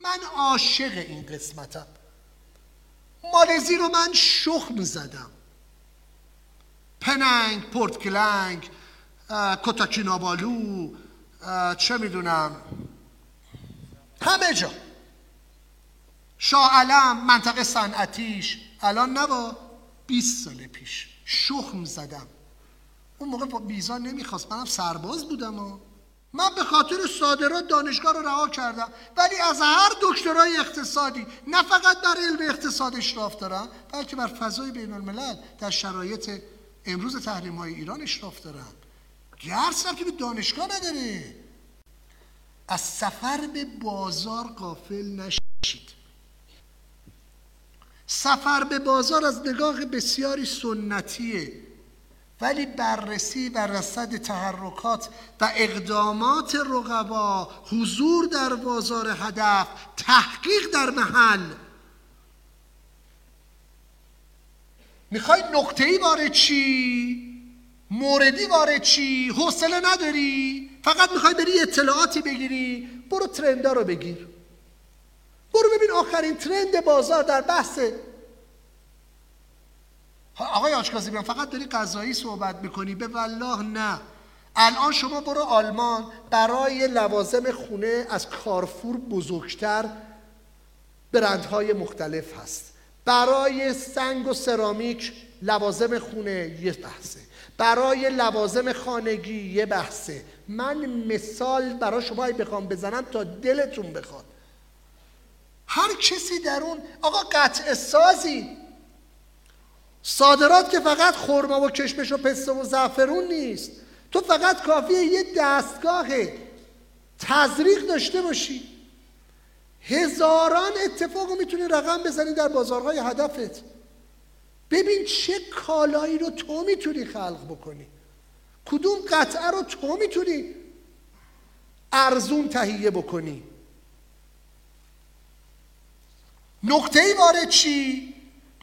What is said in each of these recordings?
من عاشق این قسمتم. مالزی رو من شخم زدم. پننگ پورتکلنگ کتاکینابالو چه می‌دونم. همه جا. شاه علم منطقه صنعتیش. الان نبا 20 سال پیش. شخم زدم. اون موقع بیزا نمی‌خواست. منم سرباز بودم و من به خاطر صادرات دانشگاه رو رها کردم ولی از هر دکترای اقتصادی نه فقط در علم اقتصاد اشراف دارم بلکه بر فضای بین الملل در شرایط امروز تحریم های ایران اشراف دارم. گرس که به دانشگاه نداره از سفر به بازار قافل نشید. سفر به بازار از نگاه بسیاری سنتیه. ولی بررسی و رصد تحرکات و اقدامات رقبا حضور در بازار هدف تحقیق در محل. می‌خوای نقطه ای وارد چی؟ موردی وارد چی؟ حوصله نداری؟ فقط می‌خوای بری اطلاعاتی بگیری؟ برو ترندا رو بگیر. برو ببین آخرین ترند بازار در بحث آقای آشکازی بیان فقط داری غذایی صحبت می‌کنی؟ به والله نه. الان شما برو آلمان برای لوازم خونه از کارفور بزرگتر برندهای مختلف هست. برای سنگ و سرامیک لوازم خونه یه بحثه. برای لوازم خانگی یه بحثه. من مثال برای شما بخوام بزنم تا دلتون بخواد. هر کسی در اون آقا قطع سازی. صادرات که فقط خرما و کشمش و پسته و زعفرون نیست. تو فقط کافیه یه دستگاه تزریق داشته باشی. هزاران اتفاق می‌تونی رقم بزنی در بازارهای هدفت. ببین چه کالایی رو تو می‌تونی خلق بکنی. کدوم قطعه رو تو می‌تونی ارزون تهیه بکنی. نقطه وارد چی؟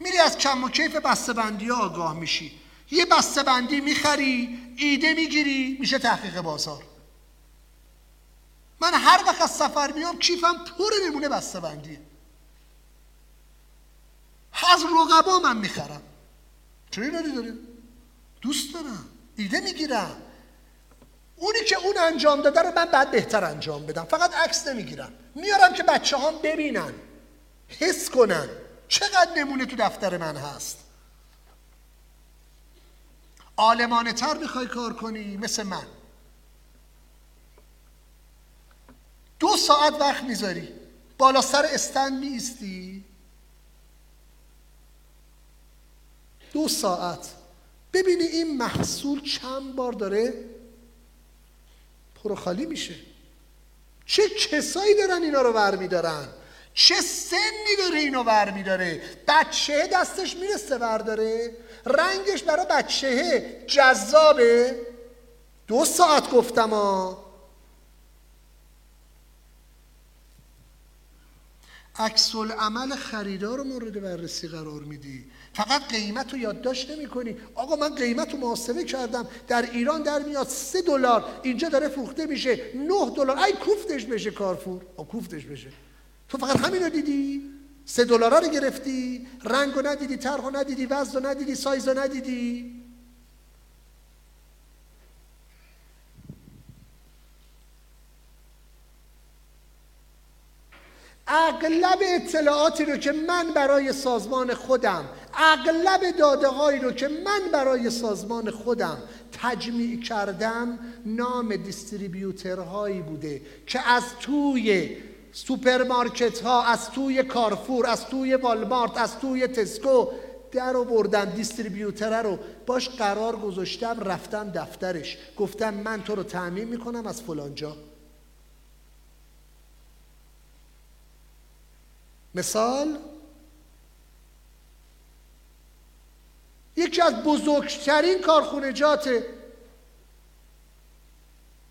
میری از کم و کیف بندی ها آگاه میشی. یه بسته بندی می‌خری ایده می‌گیری میشه تحقیق بازار. من هر وقت از سفر میام کیفم پر میمونه بسته بندیه از رقبا من می‌خرم. چرا داری؟ دوست دارم. ایده می‌گیرم. اونی که اون انجام داده رو من بعد بهتر انجام بدم. فقط عکس نمی‌گیرم. میارم که بچه هم ببینن حس کنن. چقدر نمونه تو دفتر من هست؟ آلمانه تر می‌خوای کار کنی مثل من. دو ساعت وقت می‌ذاری. بالا سر استند میستی دو ساعت. ببینی این محصول چند بار داره پروخالی میشه. چه کسایی دارن اینا رو ور میدارن؟ چه سنی داره اینو ور میداره؟ بچه دستش می‌رسه داره. رنگش برای بچه جذابه. دو ساعت گفتم ها. عکس عمل خریدار رو مورد بررسی قرار میدی. فقط قیمت رو یادداشت نمی کنی آقا من قیمت رو محاسبه کردم. در ایران در میاد سه دلار. اینجا داره فروخته میشه. نه دلار. ای کوفتش بشه کارفور. کوفتش بشه. تو فقط همین رو دیدی. سه دلار رو گرفتی. رنگ رو ندیدی طرح رو ندیدی وزن رو ندیدی سایز رو ندیدی. اغلب اطلاعاتی رو که من برای سازمان خودم اغلب داده هایی رو که من برای سازمان خودم تجمیع کردم نام distributor هایی بوده که از توی سوپرمارکت ها از توی کارفور از توی والمارت از توی تسکو در آوردن distributor ه رو باش قرار گذاشتم رفتم دفترش. گفتم من تو رو تأمین می‌کنم از فلانجا مثال؟ یکی از بزرگترین کارخونجات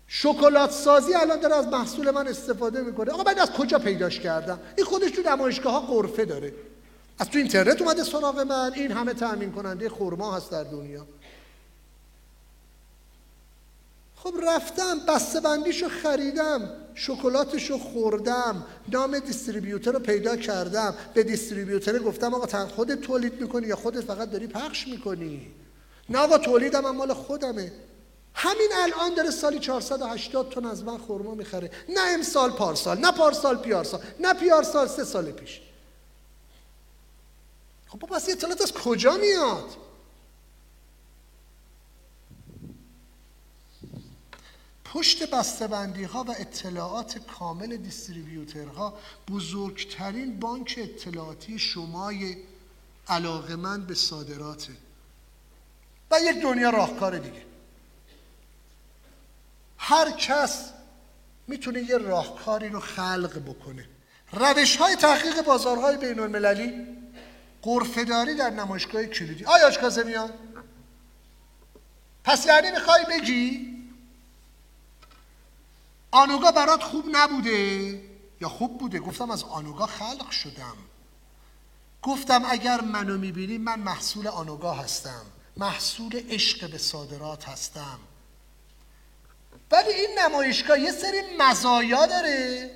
شکلات سازی الان داره از محصول من استفاده می‌کنه. آقا من از کجا پیداش کردم؟ این خودش تو نمایشگاه ها قرفه داره. از تو اینترنت اومده سراغ من. این همه تأمین کننده خورما هست در دنیا. خب رفتم بسته بندیشو خریدم شکلاتشو خوردم نام دیستریبیوتر رو پیدا کردم. به دیستریبیوتر گفتم آقا خودت تولید می‌کنی یا خودت فقط داری پخش می‌کنی؟ نه آقا تولیدم هم مال خودمه. همین الان داره سالی 480 تن از من خورما می‌خره. نه امسال پارسال نه پارسال پیارسال نه پیارسال سه سال پیش. خب پس اطلاعات از کجا میاد؟ پشت بسته‌بندی ها و اطلاعات کامل دیستریبیوترها بزرگترین بانک اطلاعاتی شمای علاقمند به صادراته. و یک دنیا راهکار دیگه. هر کس می‌تونه یه راهکاری رو خلق بکنه. روش های تحقیق بازارهای بین المللی قرفداری در نمایشگاه کلیدی. آیا کازمیان پس یعنی می‌خوای بگی آنوگا برات خوب نبوده؟ یا خوب بوده؟ گفتم از آنوگا خلق شدم. گفتم اگر منو می‌بینی من محصول آنوگا هستم. محصول عشق به صادرات هستم. ولی این نمایشگاه یه سری مزایا داره.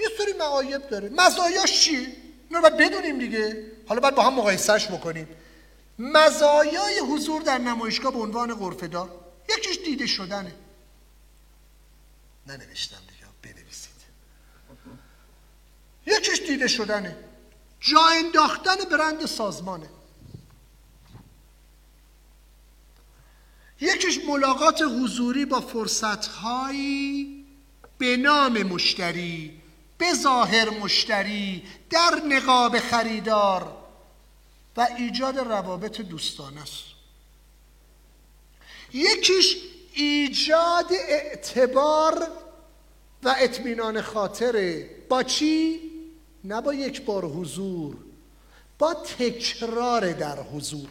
یه سری معایب داره. مزایاش چیه؟ اینو باید بدونیم دیگه. حالا باید با هم مقایسهش بکنیم. مزایای حضور در نمایشگاه به عنوان غرفه‌دار یکیش دیده شدنه. ننوشتم دیگه بنویسید. یکیش دیده شدنه. جا انداختن برند سازمانه. یکیش ملاقات حضوری با فرصتهایی به نام مشتری به ظاهر مشتری در نقاب خریدار و ایجاد روابط دوستانه است یکیش ایجاد اعتبار و اطمینان خاطره با چی؟ نه با یک بار حضور با تکرار در حضور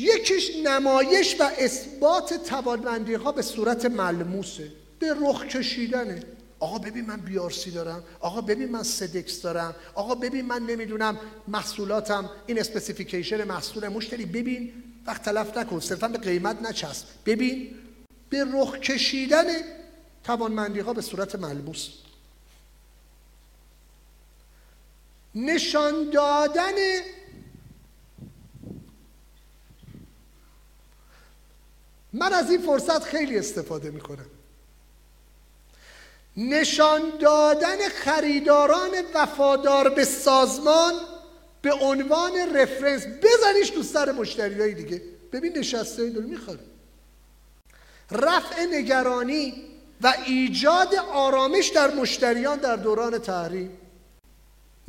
یکیش نمایش و اثبات توانمندی ها به صورت ملموسه. به رخ کشیدنه. آقا ببین من BRC دارم. آقا ببین من Sedex دارم. آقا ببین من نمی‌دونم محصولاتم. این specification محصول مشتری. ببین. وقت تلف نکن. صرفا به قیمت نچسب. ببین. به رخ کشیدن توانمندی ها به صورت ملموس. نشان دادن من از این فرصت خیلی استفاده می‌کنم. نشان دادن خریداران وفادار به سازمان به عنوان رفرنس. بزنیش تو سر مشتری دیگه. ببین نشسته این داره می‌خوره. رفع نگرانی و ایجاد آرامش در مشتریان در دوران تحریم.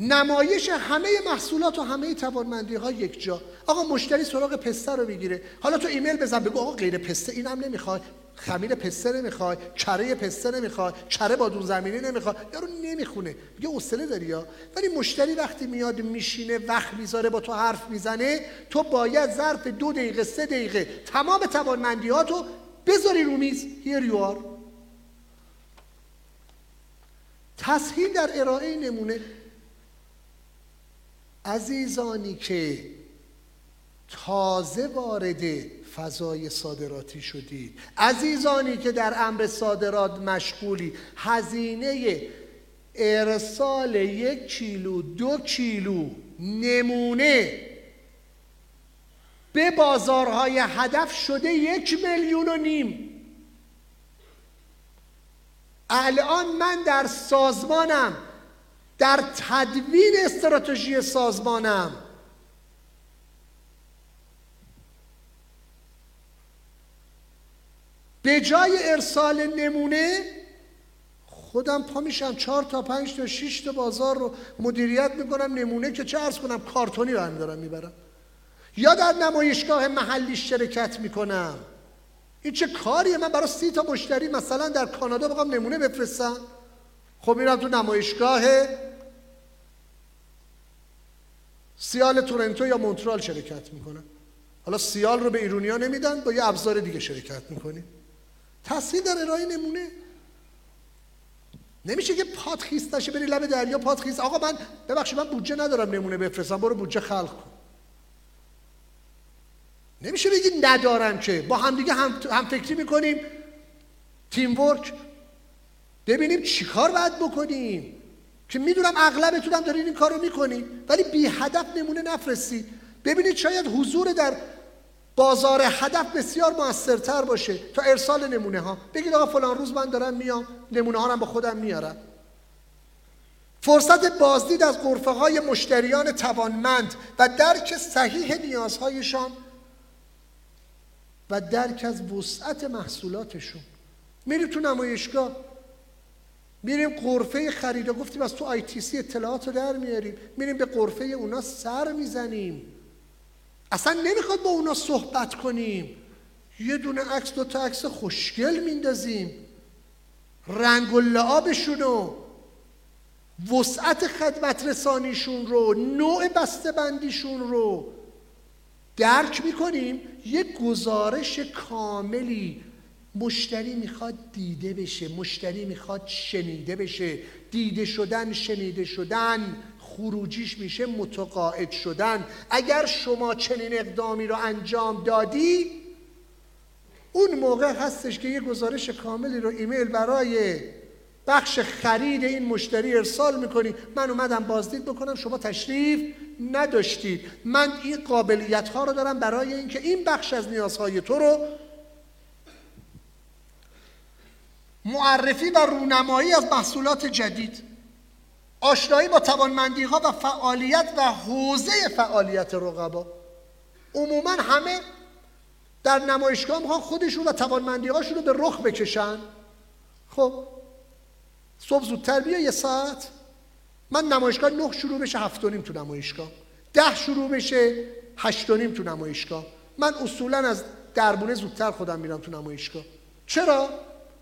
نمایش همه محصولات و همه توانمندی ها یک جا. آقا مشتری سراغ پسته رو می‌گیره. حالا تو ایمیل بزن بگو آقا غیر پسته اینم نمی‌خوای. خمیر پسته نمی‌خوای. کره پسته نمی‌خوای. کره بادون زمینی نمی‌خوای. یارو نمی‌خونه. میگه حوصله داری یا؟ ولی مشتری وقتی میاد میشینه وقت می‌ذاره با تو حرف می‌زنه تو باید ظرف دو دقیقه سه دقیقه تمام توانمندیاتو بذاری رو میز. Here you تسهیل در ارائه نمونه. عزیزانی که تازه وارد فضای صادراتی شدید عزیزانی که در امر صادرات مشغولی هزینه ارسال یک کیلو دو کیلو نمونه به بازارهای هدف شده یک میلیون و نیم. الان من در سازمانم در تدوین استراتژی سازمانم. به جای ارسال نمونه خودم پا میشم چهار تا پنج تا شش تا بازار رو مدیریت می‌کنم نمونه که چه ارز کنم کارتونی برمیدارم می‌برم. یا در نمایشگاه محلی شرکت می‌کنم. این چه کاریه؟ من برای سی تا مشتری مثلا در کانادا بخوام نمونه بفرستم. خب میرم تو نمایشگاه سیال تورنتو یا مونترال شرکت می‌کنم حالا سیال رو به ایرونیا نمیدن با یه ابزار دیگه شرکت می‌کنیم تصحیح در ارائه نمونه. نمیشه که پات خیست نشه بری لب دریا پات خیست آقا من ببخشید من بودجه ندارم نمونه بفرستم. برو بودجه خلق کن. نمیشه بگی ندارم که. با همدیگه هم, هم فکری می‌کنیم. تیم ورک. ببینیم چیکار باید بکنیم. که می‌دونم اغلبتون هم دارین این کار رو می‌کنیم ولی بی هدف نمونه نفرستی. ببینید شاید حضور در بازار هدف بسیار موثرتر باشه تا ارسال نمونه ها بگید آقا فلان روز من دارم میام نمونه ها رو با خودم میارم. فرصت بازدید از قرفه های مشتریان توانمند و درک صحیح نیازهایشان و درک از وسعت محصولاتشون. میریم تو نمایشگاه میریم قرفه خرید گفتیم از تو آی تی سی اطلاعات رو در میاریم. میریم به قرفه اونا سر می‌زنیم. اصلا نمی‌خواد با اونا صحبت کنیم. یه دونه عکس دو تا عکس خوشگل میندازیم. رنگ و لعابشون وسعت خدمت رسانیشون رو نوع بسته بندیشون رو درک می‌کنیم. یک گزارش کاملی مشتری می‌خواد دیده بشه مشتری می‌خواد شنیده بشه. دیده شدن شنیده شدن خروجیش میشه متقاعد شدن. اگر شما چنین اقدامی رو انجام دادی اون موقع هستش که یه گزارش کاملی رو ایمیل برای بخش خرید این مشتری ارسال می‌کنی. من اومدم بازدید بکنم شما تشریف نداشتید. من این قابلیت ها رو دارم برای اینکه این بخش از نیازهای تو رو معرفی و رونمایی از محصولات جدید آشنایی با توانمندی ها و فعالیت و حوزه فعالیت رقبا. عموما همه در نمایشگاه می‌خوان خودشون و توانمندی هاشون رو به رخ بکشن. خب صبح زودتر بیا یه ساعت. من نمایشگاه نه شروع بشه هفت و نیم تو نمایشگاه. ده شروع بشه هشت و نیم تو نمایشگاه. من اصولا از دربونه زودتر خودم میرم تو نمایشگاه. چرا؟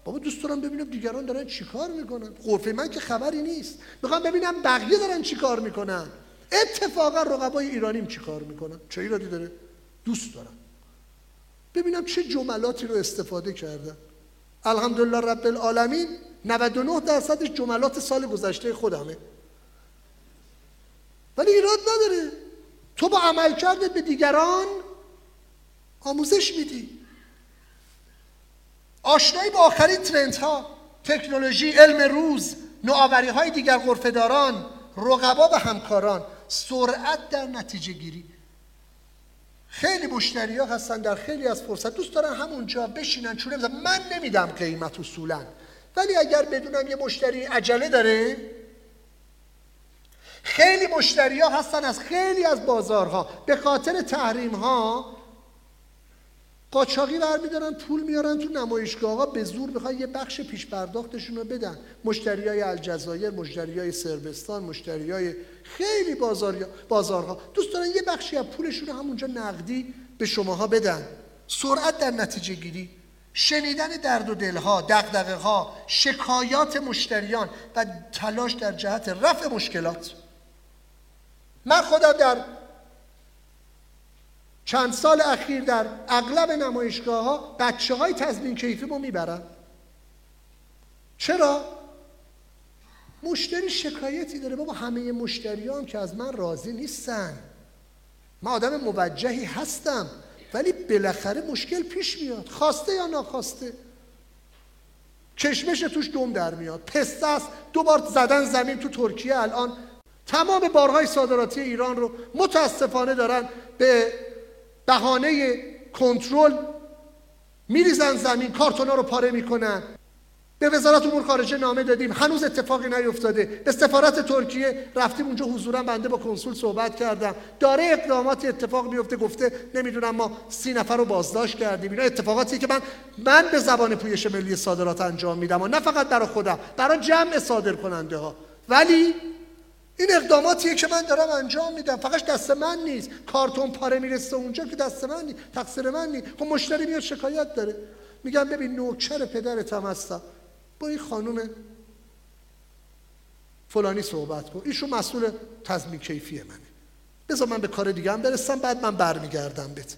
بابا دوست دارم ببینم دیگران دارن چیکار می‌کنن. غرفه من که خبری نیست. می‌خوام ببینم بقیه دارن چیکار می‌کنن. اتفاقا رقبای ایرانیم چیکار می‌کنن؟ چه ایرادی داره؟ دوست دارم. ببینم چه جملاتی رو استفاده کردن. الحمدلله رب العالمین 99 درصدش جملات سال گذشته خودمه. ولی ایراد نداره. تو با عمل کرده به دیگران آموزش میدی. آشنایی با آخرین ترند ها تکنولوژی علم روز نوآوری های دیگر غرفهداران رقبا و همکاران سرعت در نتیجه گیری. خیلی مشتری ها هستن در خیلی از فرصت. دوست دارن همونجا بشینن بزن من نمیدم قیمت اصولا. ولی اگر بدونم یه مشتری عجله داره خیلی مشتری ها هستن از خیلی از بازارها. به خاطر تحریم ها قاچاقی برمیدارن پول میارن تو نمایشگاه به زور بخواد یه بخش پیش پرداختشون رو بدن. مشتری های الجزایر مشتری های سربستان مشتری های خیلی بازارها. دوست دارن یه بخشی از پولشون رو همونجا نقدی به شماها بدن. سرعت در نتیجه گیری شنیدن درد و دلها دقدقه ها شکایات مشتریان و تلاش در جهت رفع مشکلات. من خودم در چند سال اخیر در اغلب نمایشگاه ها بچه های تضمین کیفی رو می‌برن. چرا؟ مشتری شکایتی داره. بابا همه مشتری هم که از من راضی نیستن. من آدم موجهی هستم ولی بالاخره مشکل پیش میاد. خواسته یا ناخواسته؟ کشمش توش دوم در میاد. پسته است. دو بار زدن زمین تو ترکیه الان. تمام بارهای صادراتی ایران رو متاسفانه دارن به بهانه کنترل میریزن زمین کارتونا رو پاره می‌کنن. به وزارت امور خارجه نامه دادیم. هنوز اتفاقی نیفتاده. به سفارت ترکیه رفتیم اونجا حضورا بنده با کنسول صحبت کردم. داره اقدامات اتفاق میفته. گفته نمی‌دونم ما سی نفر رو بازداشت کردیم. اینا اتفاقاتی که من من به زبان پویش ملی صادرات انجام میدم و نه فقط برای خودم برای جمع صادر کننده ها ولی این اقداماتیه که من دارم انجام میدم. فقط دست من نیست. کارتون پاره می‌رسه اونجا که دست من نیست. تقصیر من نیست. خب مشتری میاد شکایت داره. میگم ببین نوکر پدرت هم هستم با این خانم فلانی صحبت کن. ایشون مسئول تضمین کیفی منه. بذار من به کار دیگه هم برسم بعد من برمیگردم بهت.